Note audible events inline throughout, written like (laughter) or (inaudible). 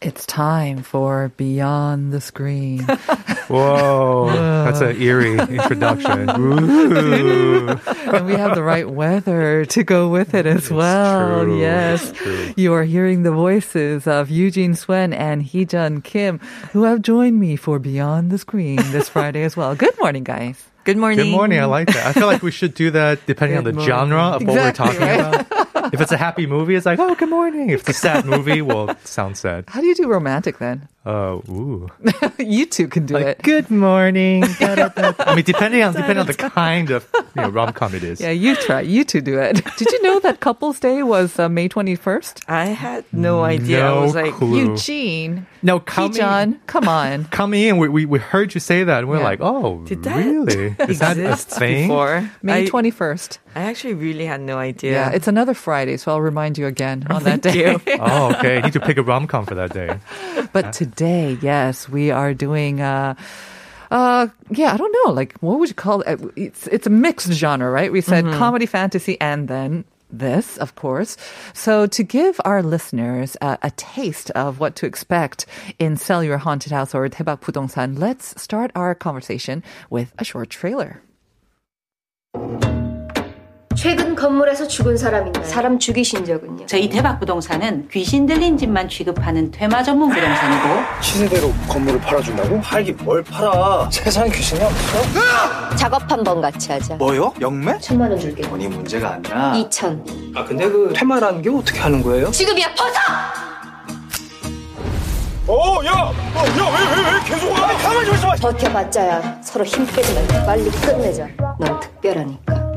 It's time for Beyond the Screen. (laughs) Whoa, that's an eerie introduction. (laughs) And we have the right weather to go with it as well. true. Yes. True. You are hearing the voices of Eugene Swen and Heejun Kim, who have joined me for Beyond the Screen this Friday as well. Good morning, guys. Good morning. Good morning. I like that. I feel like we should do that depending on the morning. genre of what we're talking right? about. If it's a happy movie, it's like, oh, good morning. If it's a sad movie, well, it sounds sad. How do you do romantic then? Uh, ooh. (laughs) you two can do Like, it. good morning. (laughs) I mean, depending on depending on the kind of you know, rom com it is. Yeah, you try. You two do it. (laughs) Did you know that Couples Day was uh, May 21st? I had no idea. I No was like, clue. Eugene, No, coming, Heejun, come on. coming in, we, we, we heard you say that, and we're Yeah. like, oh, Did that really? Is that a thing? before? May 21st. I actually really had no idea. Yeah, it's another Friday, so I'll remind you again on that day. you. Oh, okay. Need to pick a rom com for that day. but today, yes, we are doing. Uh, uh, yeah, I don't know. Like, what would you call it? It's it's a mixed genre, right? We said comedy, fantasy, and then this, of course. So to give our listeners uh, a taste of what to expect in Sell Your Haunted House or 대박 부동산, let's start our conversation with a short trailer. 최근 건물에서 죽은 사람 있나요? 사람 죽이신 적은요? 저희 대박 부동산은 귀신 들린 집만 취급하는 퇴마 전문 부동산이고 시세대로 건물을 팔아준다고? 팔기 뭘 팔아? 세상에 귀신이 없어? 작업 한 번 같이 하자. 뭐요? 영매? 천만 원 줄게. 돈이 문제가 아니라 이천. 아 근데 그 퇴마라는 게 어떻게 하는 거예요? 지금이야 벗어! 어, 야! 어, 야, 왜, 왜, 왜 계속 와? 가만히 좀 있어! 버텨봤자야 서로 힘 빼지 말고 빨리 끝내자. 넌 특별하니까.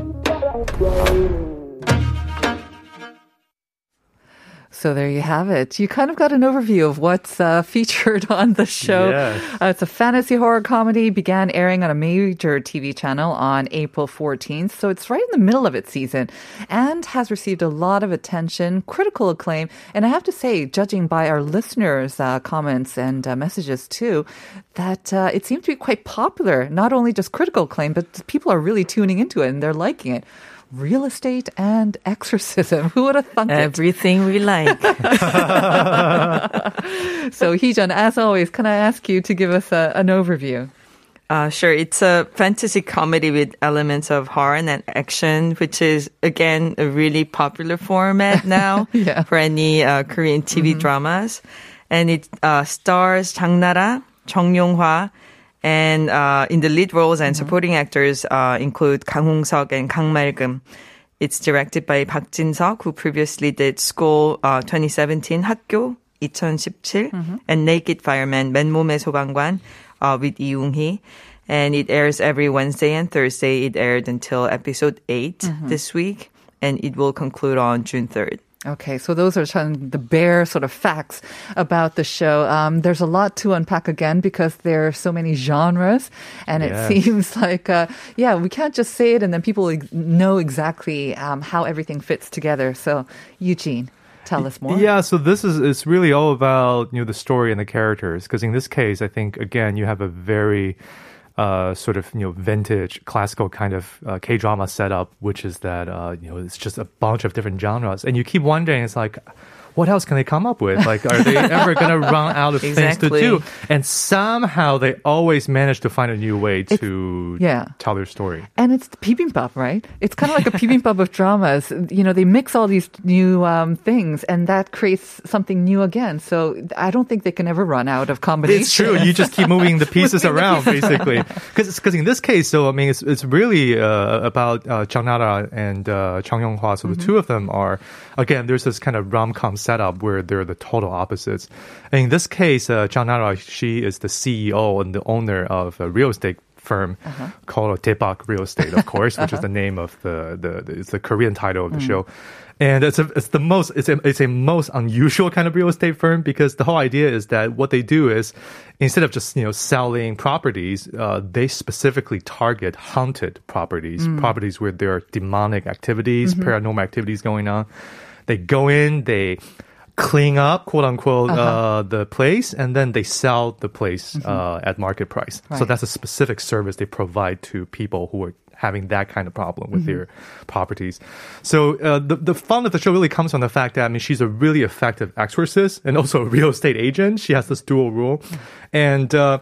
So there you have it. You kind of got an overview of what's uh, (laughs) featured on the show. Yes. Uh, it's a fantasy horror comedy, began airing on a major TV channel on April 14th. So it's right in the middle of its season and has received a lot of attention, critical acclaim. And I have to say, judging by our listeners' uh, comments and uh, messages too, that uh, it seems to be quite popular. Not only just critical acclaim, but people are really tuning into it and they're liking it. Real estate and exorcism. (laughs) Who would have thunk it? Everything we like. (laughs) So, Heejun, as always, can I ask you to give us a, an overview? Uh, sure. It's a fantasy comedy with elements of horror and action, which is, again, a really popular format (laughs) now Yeah. for any uh, Korean TV dramas. And it uh, stars Chang Nara, Chong Yong-hwa, and uh, in the lead roles and supporting actors uh, include Kang Hong-seok and Kang Mal-geum. It's directed by Park Jin-seok, who previously did School uh, 2017, 학교 2017, and Naked Fireman, 맨몸의 소방관, uh, with Lee Yoon-hee. And it airs every Wednesday and Thursday. It aired until episode 8 this week, and it will conclude on June 3rd. Okay, so those are some the bare sort of facts about the show. Um, there's a lot to unpack again because there are so many genres, and it Yes. seems (laughs) like, uh, yeah, we can't just say it and then people know exactly um, how everything fits together. So, Eugene, tell us more. Yeah, so this is it's really all about you know the story and the characters because in this case, I think again you have a very uh, sort of you know vintage classical kind of uh, K drama setup, which is that uh, you know it's just a bunch of different genres, and you keep wondering, it's like. What else can they come up with? Like, are they ever going (laughs) to run out of things to do? And somehow they always manage to find a new way to yeah. tell their story. And it's the bibimbap, right? It's kind of like a bibimbap of dramas. You know, they mix all these new um, things, and that creates something new again. So I don't think they can ever run out of combinations. It's true. You just keep moving the (laughs) pieces around, basically. Because in this case, so I mean, it's it's really uh, about uh, Chang Nara and uh, Chang Yong Hwa. So the two of them are again. There's this kind of rom com setup where they're the total opposites. And in this case, uh, Chang Nara, she is the CEO and the owner of a real estate firm called Daebak Real Estate, of course, which is the (laughs) name of the, the, the it's the Korean title of the show. And it's a, it's the most it's a, it's a most unusual kind of real estate firm because the whole idea is that what they do is instead of just you know selling properties, uh, they specifically target haunted properties, properties where there are demonic activities, paranormal activities going on. They go in, they clean up, quote unquote, uh the place, and then they sell the place uh, at market price. So that's a specific service they provide to people who are having that kind of problem with their properties. So uh, the the fun of the show really comes from the fact that I mean she's a really effective exorcist and also a real estate agent. She has this dual role, and uh,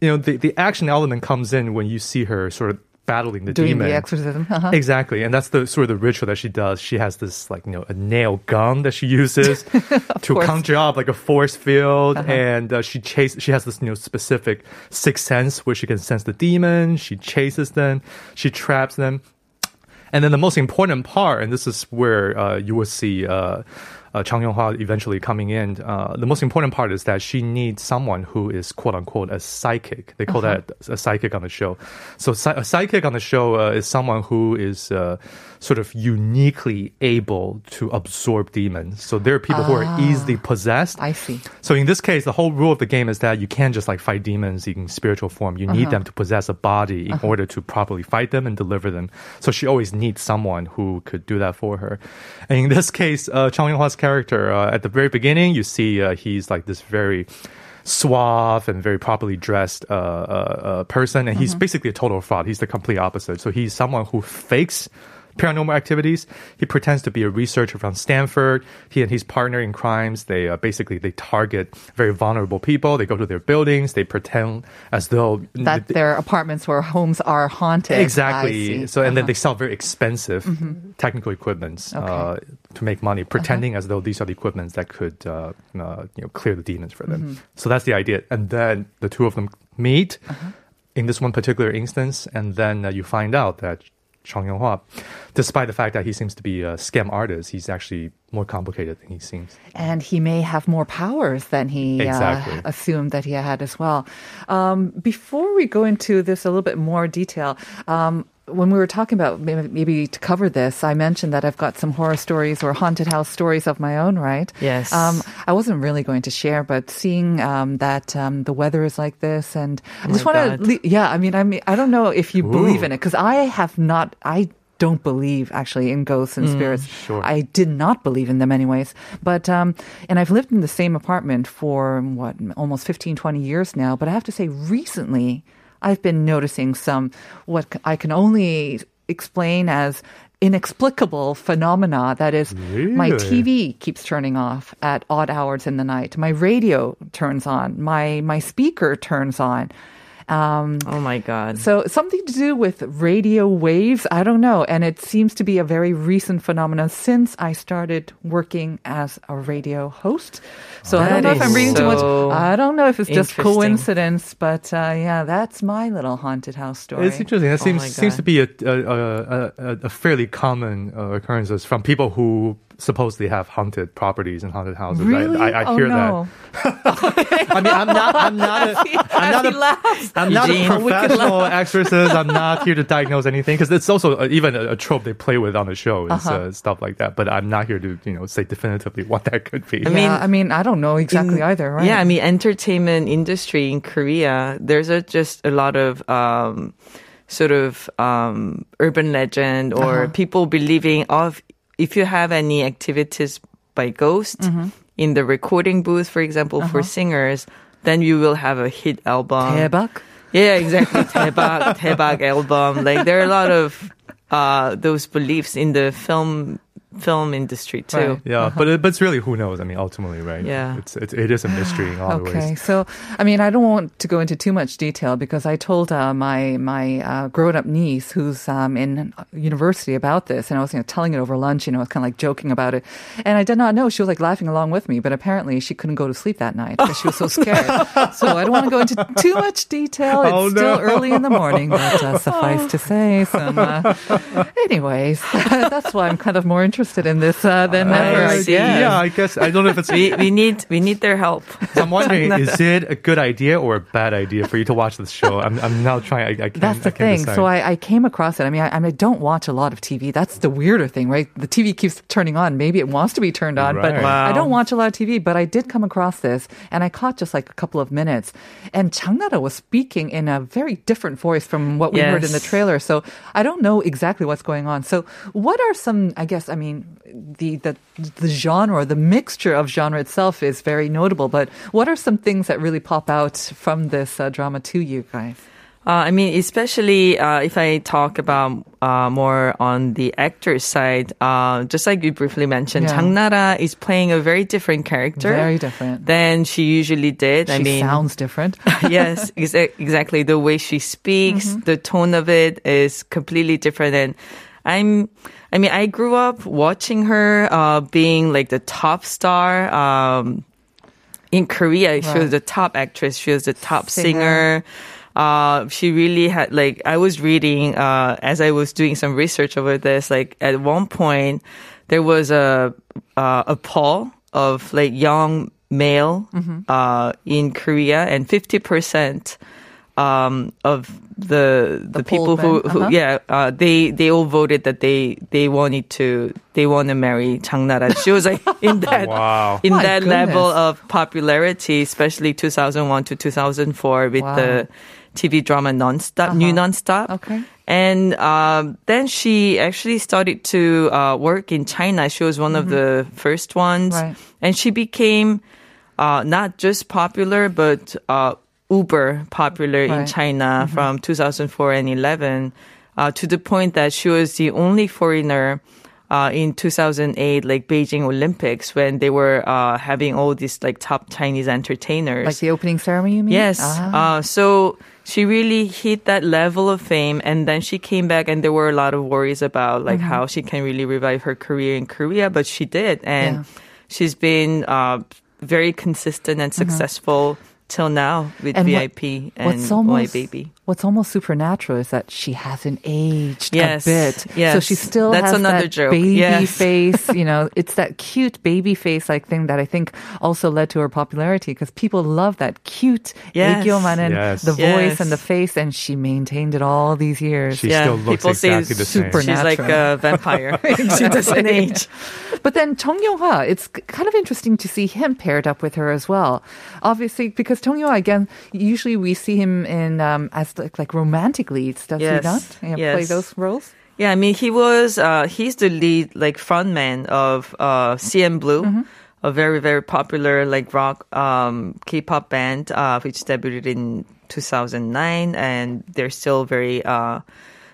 you know the the action element comes in when you see her sort of battling the Doing demon. the exorcism. Uh-huh. Exactly, and that's the sort of the ritual that she does. She has this like you know a nail gun that she uses (laughs) to course. Uh-huh. conjure up like a force field, and uh, she chases She has this you know specific sixth sense where she can sense the demon. She chases them, she traps them, and then the most important part, and this is where uh, you will see. Uh, uh, Chang Yong-hwa eventually coming in. Uh, the most important part is that she needs someone who is quote unquote a psychic. They call that a psychic on the show. So a psychic on the show uh, is someone who is uh, sort of uniquely able to absorb demons. So there are people who are easily possessed. I see. So in this case, the whole rule of the game is that you can't just like fight demons in spiritual form. You need them to possess a body in order to properly fight them and deliver them. So she always needs someone who could do that for her. And in this case, uh, Chang Yong-hwa's character, uh, at the very beginning, you see uh, he's like this very suave and very properly dressed uh, uh, uh, person, and he's basically a total fraud. He's the complete opposite. So he's someone who fakes paranormal activities. He pretends to be a researcher from Stanford. He and his partner in crimes, they uh, basically they target very vulnerable people. They go to their buildings. They pretend as though That their apartments or homes are haunted. Exactly. So, and then Uh-huh. they sell very expensive technical equipments uh, to make money, pretending as though these are the equipments that could, uh, uh, you know, clear the demons for them. So that's the idea. And then the two of them meet in this one particular instance, and then uh, you find out that Chang Yong-hwa, despite the fact that he seems to be a scam artist, he's actually more complicated than he seems. and he may have more powers than he Exactly. uh, assumed that he had as well. Um, before we go into this a little bit more detail, um, when we were talking about maybe, maybe to cover this, I mentioned that I've got some horror stories or haunted house stories of my own, right? Yes. Um, I wasn't really going to share, but seeing um, that um, the weather is like this, and I just want to, yeah. I mean, I mean, I don't know if you believe in it because I have not. I don't believe actually in ghosts and spirits. sure. I did not believe in them anyways. But, um, and I've lived in the same apartment for what, almost 15, 20 years now. But I have to say, recently, I've been noticing some, what I can only explain as inexplicable phenomena. That is, my TV keeps turning off at odd hours in the night. My radio turns on. My, my speaker turns on. Um, Oh my God. so something to do with radio waves, I don't know. And it seems to be a very recent phenomenon since I started working as a radio host. So I don't know if I'm is reading too much. I don't know if it's just coincidence, but uh, yeah, that's my little haunted house story. It's interesting. That Oh seems my seems to be a a, a, a, a fairly common uh, occurrences from people who supposedly have haunted properties and haunted houses. Really? I, I, I oh, hear no. that. (laughs) I mean, I'm not. I'm not. A, (laughs) I'm not a, I'm not a Eugene. professional exorcist. I'm not here to diagnose anything because it's also a, even a, a trope they play with on the show is Uh-huh. uh stuff like that. But I'm not here to you know say definitively what that could be. I mean, yeah, I mean, I don't know exactly in- either, right? Yeah, I mean, entertainment industry in Korea, there's a, just a lot of um, sort of um, urban legend or Uh-huh. people believing of if you have any activities by ghost Mm-hmm. in the recording booth, for example, Uh-huh. for singers, then you will have a hit album. 대박. Yeah, exactly. 대박, 대박 album. Like there are a lot of uh, those beliefs in the film film industry too. Right. yeah, but it, but it's really who knows. I mean, ultimately, right? Yeah. it's, it's it is a mystery in a lot of Okay, so I mean, I don't want to go into too much detail because I told uh, my my uh, grown up niece who's um, in university about this, and I was you know, telling it over lunch. You know, I was kind of like joking about it, and I did not know she was like laughing along with me. But apparently, she couldn't go to sleep that night because she was so scared. (laughs) so I don't want to go into too much detail. It's Oh, still no. early in the morning, but uh, suffice to say, some. Uh, (laughs) anyways, (laughs) that's why I'm kind of more interested interested in this uh, than Uh, ever. I see. guess. Yeah, I guess I don't know if it's. (laughs) we, we need we need their help. (laughs) I'm wondering, (laughs) is it a good idea or a bad idea for you to watch this show? I'm, I'm now trying. I, I can't, That's the I thing. decide. So I, I came across it. I mean, I, I mean, I don't watch a lot of TV. That's the weirder thing, right? The TV keeps turning on. Maybe it wants to be turned on, but Wow. I don't watch a lot of TV. But I did come across this, and I caught just like a couple of minutes. And Chang Nara was speaking in a very different voice from what we heard in the trailer. So I don't know exactly what's going on. So what are some? I guess I mean the the the genre, the mixture of genre itself is very notable. But what are some things that really pop out from this uh, drama to you guys? Uh, I mean, especially uh, if I talk about uh, more on the actor's side, uh, just like you briefly mentioned, Yeah. Chang Nara is playing a very different character Very different. than she usually did. She I mean, sounds different. (laughs) yes, exa- exactly. The way she speaks, Mm-hmm. the tone of it is completely different. And I'm, I mean, I grew up watching her uh, being like the top star. Um, in Korea, she was the top actress. She was the top Singer. singer. Uh, she really had like I was reading uh, as I was doing some research over this. Like at one point, there was a uh, a poll of like young male Mm-hmm. uh, in Korea, and fifty percent um, of the the, people who, who uh-huh. yeah uh, they they all voted that they they wanted to they want to marry Chang Nara. She was like (laughs) in that Wow. in My that level of popularity, especially 2001 to 2004 with Wow. the TV drama Nonstop, New Nonstop. Okay. And um, then she actually started to uh, work in China. She was one of the first ones. Right. And she became uh, not just popular, but uh, uber popular in Right. China from 2004 and 11 uh, to the point that she was the only foreigner uh, in 2008, like Beijing Olympics, when they were uh, having all these like top Chinese entertainers. Like the opening ceremony, you mean? Yes. Ah. Uh, so she really hit that level of fame, and then she came back, and there were a lot of worries about like Mm-hmm. how she can really revive her career in Korea, but she did, and Yeah. she's been uh, very consistent and successful till now with. What- VIP and what's My almost Baby what's almost supernatural is that she hasn't aged yes, a bit. Yes. So she still That's has another that joke. baby yes. (laughs) face. You know, it's that cute baby face like thing that I think also led to her popularity because people love that cute yes. yes. the voice yes. and the face, and she maintained it all these years. She yeah. still looks people exactly the same. She's like a vampire. (laughs) (laughs) she doesn't age. But then Chong Yong-hwa, it's kind of interesting to see him paired up with her as well. Obviously, because Chong Yong-hwa, again, usually we see him in um, as like, like romantic leads, does Yes. he not? Yeah, Play those roles? Yeah, I mean, he was, uh, he's the lead, like, frontman of, uh, CNBLUE, Mm-hmm. a very, very popular, like, rock, um, K-pop band, uh, which debuted in 2009, and they're still very, uh,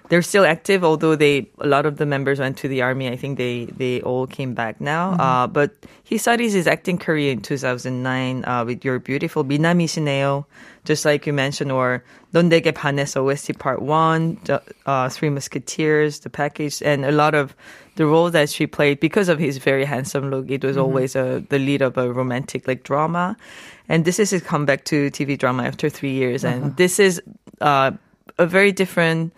they're still active, although they a lot of the members went to the army. I think they they all came back now. Mm-hmm. Uh, but he studies his acting career in 2009 uh, with your beautiful Minami Shineo, just like you mentioned, or Don Dege Panes OST Part One, uh, Three Musketeers, the package, and a lot of the role that she played because of his very handsome look. It was mm-hmm. always a, the lead of a romantic like drama, and this is his comeback to TV drama after three years, and uh-huh. this is. Uh, a very different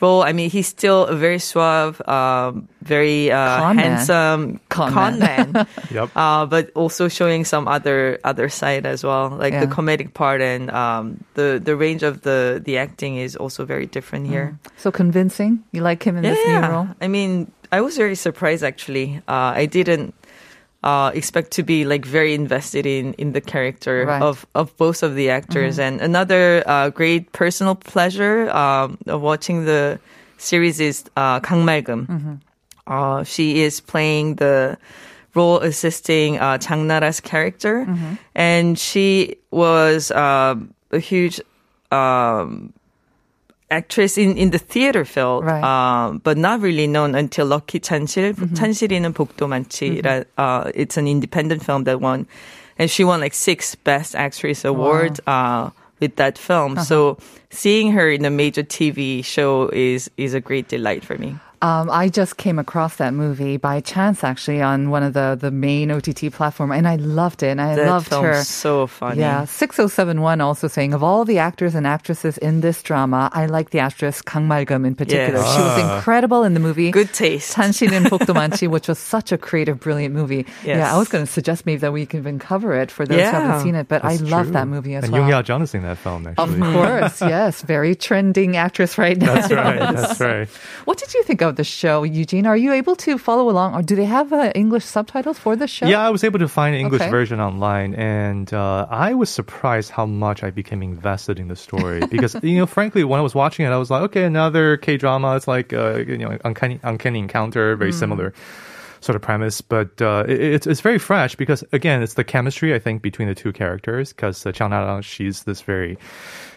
role. I mean, he's still a very suave, um, very uh, Con man. handsome Con con, man. man. (laughs) Yep. uh, but also showing some other other side as well, like the comedic part and um, the the range of the the acting is also very different here. So convincing. You like him in this new role? I mean, I was very surprised actually. Uh, I didn't uh, expect to be like very invested in in the character Right. of of both of the actors. And another uh, great personal pleasure um, of watching the series is uh, Kang Malgum. Uh, she is playing the role assisting uh, Chang Nara's character, and she was uh, a huge. Um, actress in, in the theater field, Right. um, but not really known until Lucky 찬실. 찬실이는 복도 많지. Uh, it's an independent film that won, and she won like six Best Actress award uh, with that film. So seeing her in a major TV show is is a great delight for me. Um, I just came across that movie by chance, actually, on one of the, the main OTT platform, and I loved it. And I that loved her. So funny. Yeah. Six zero seven one also saying of all the actors and actresses in this drama, I like the actress Kang Malgum in particular. Yes. She was ah. incredible in the movie. Good taste. Tanshin in Pokdomanchi, (laughs) which was such a creative, brilliant movie. Yes. Yeah, I was going to suggest maybe that we can even cover it for those yeah. who haven't seen it, but That's I love that movie as and well. And Jung Yao Jung is in that film, actually. Of course, (laughs) yes, very trending actress right now. That's right. That's (laughs) right. What did you think of? The show, Eugene? Are you able to follow along, or do they have uh, English subtitles for the show? Yeah, I was able to find an English Okay. version online, and uh, I was surprised how much I became invested in the story (laughs) because, you know, frankly, when I was watching it, I was like, okay, another K drama. It's like, uh, you know, uncanny, uncanny encounter, very similar sort of premise, but uh, it, it's it's very fresh because again, it's the chemistry I think between the two characters. Because uh, Chang Na she's this very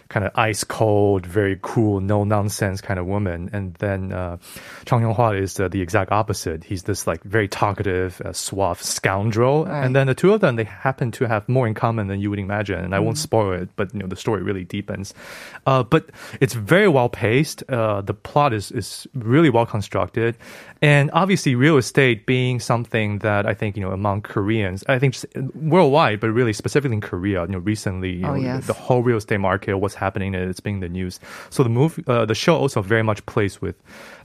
kind of ice cold, very cool, no nonsense kind of woman, and then uh, Chang Yong Hwa is uh, the exact opposite. He's this like very talkative, uh, suave scoundrel, Right. and then the two of them they happen to have more in common than you would imagine. And I won't spoil it, but you know the story really deepens. Uh, but it's very well paced. Uh, the plot is is really well constructed, and obviously real estate being something that I think you know among Koreans, I think worldwide, but really specifically in Korea, you know recently, you Oh, know, yes. the whole real estate market, what's happening, and it's being the news. So the move, uh, the show also very much plays with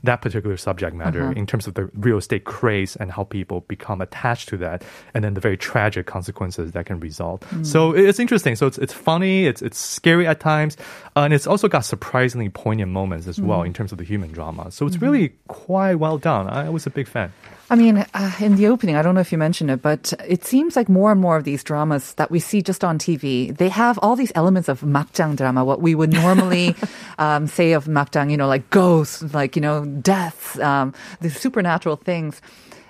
that particular subject matter Uh-huh. in terms of the real estate craze and how people become attached to that, and then the very tragic consequences that can result. Mm. So it's interesting. So it's it's funny, it's it's scary at times, uh, and it's also got surprisingly poignant moments as well Mm. in terms of the human drama. So Mm-hmm. it's really quite well done. I was a big fan. I mean, uh, in the opening, I don't know if you mentioned it, but it seems like more and more of these dramas that we see just on TV, they have all these elements of makjang drama, what we would normally (laughs) um, say of makjang, you know, like ghosts, like, you know, deaths, um, the supernatural things.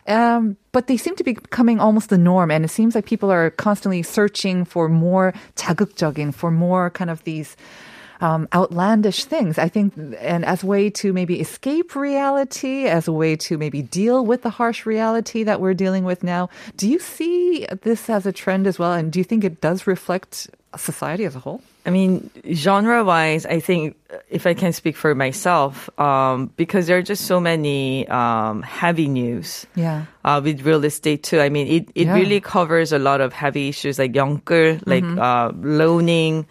Um, but they seem to be becoming almost the norm, and it seems like people are constantly searching for more 자극적인, for more kind of these um, outlandish things. I think, and as a way to maybe escape reality, as a way to maybe deal with the harsh reality that we're dealing with now. Do you see this as a trend as well? And do you think it does reflect society as a whole? I mean, genre wise, I think if I can speak for myself, um, because there are just so many um, heavy news. Yeah. Uh, with real estate too. I mean, it, it Yeah. really covers a lot of heavy issues like 영끌, like uh, loaning.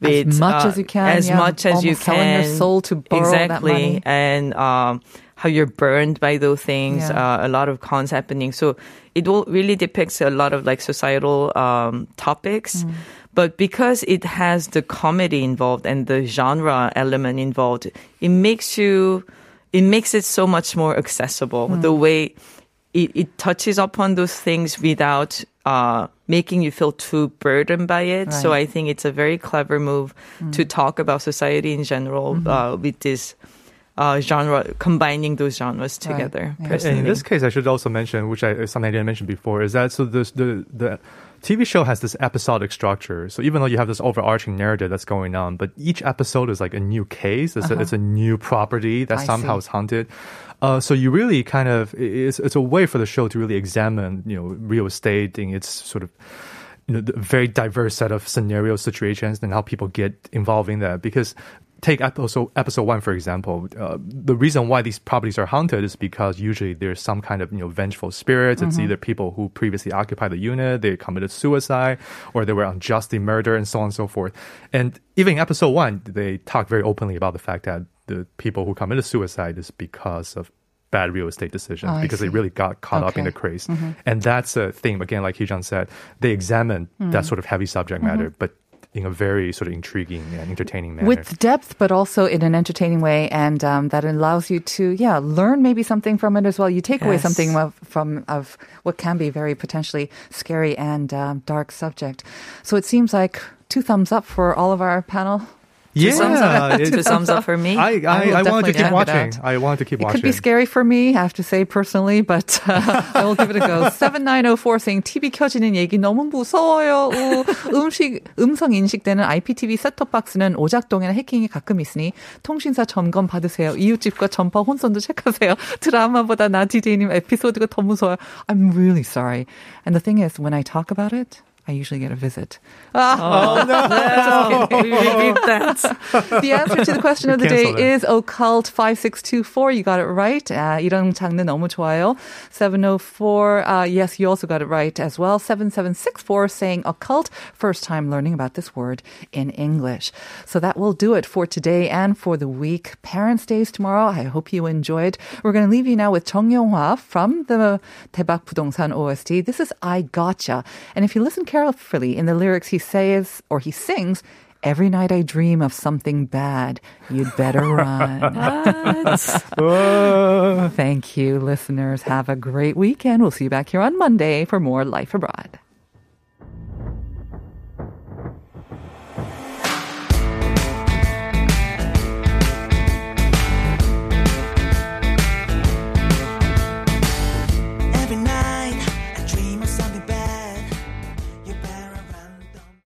With, As much uh, as you can, As yeah. much as you Almost selling your soul to borrow that exactly. money. And um, how you're burned by those things. Yeah. Uh, a lot of cons happening. So it will really depicts a lot of like societal um, topics. Mm. But because it has the comedy involved and the genre element involved, it makes you, it makes it so much more accessible. The Mm. way it, it touches upon those things without uh, making you feel too burdened by it. So I think it's a very clever move to talk about society in general uh, with this uh, genre, combining those genres Right. together. Yeah. Personally. In this case, I should also mention, which I something I didn't mention before, is that so the the the TV show has this episodic structure. So even though you have this overarching narrative that's going on, but each episode is like a new case. It's, a, it's a new property that I somehow see. is haunted. Uh, so you really kind of it's it's a way for the show to really examine you know real estate in its sort of you know, the very diverse set of scenario situations and how people get involved in that. Because take episode episode one for example, uh, the reason why these properties are haunted is because usually there's some kind of you know vengeful spirits. It's mm-hmm. either people who previously occupied the unit, they committed suicide, or they were unjustly murdered, and so on and so forth. And even in episode one, they talk very openly about the fact that the people who committed suicide is because of bad real estate decisions Oh, because they really got caught up in the craze. Mm-hmm. And that's a theme, again, like Hee-jun said, they examine that mm-hmm. sort of heavy subject matter, but in a very sort of intriguing and entertaining manner. With depth, but also in an entertaining way, and um, that allows you to, yeah, learn maybe something from it as well. You take away something of, from of what can be very potentially scary and um, dark subject. So it seems like two thumbs up for all of our panel. Yeah, thumbs up. it- Two thumbs up for me. I, I I, I, wanted to keep it watching. I wanted to keep It watching. could be scary for me, I have to say personally, but uh, I will give it a go. 7904 saying TV 켜지는 얘기 너무 무서워요. 우, 음식, 음성 인식되는 IPTV 셋톱 박스는 오작동이나 해킹이 가끔 있으니 통신사 점검 받으세요. 이웃집과 전파 혼선도 체크하세요. 드라마보다 나 DJ님 에피소드가 더 무서워요. I'm really sorry. And the thing is, when I talk about it, I usually get a visit. Oh, no. we rebuke (laughs) that. (laughs) The answer to the question of the day Cancel that. is occult 5624. You got it right. 아, 이런 장르 너무 좋아요. 704. Uh, yes, you also got it right as well. 7764 saying occult. First time learning about this word in English. So that will do it for today and for the week. Parents' Days tomorrow. I hope you enjoyed. We're going to leave you now with Chung Yong-hwa from the 대박 부동산 OST. This is I Gotcha. And if you listen carefully in the lyrics, he says or he sings, Every night I dream of something bad. You'd better (laughs) run. Thank you, listeners. Have a great weekend. We'll see you back here on Monday for more Life Abroad.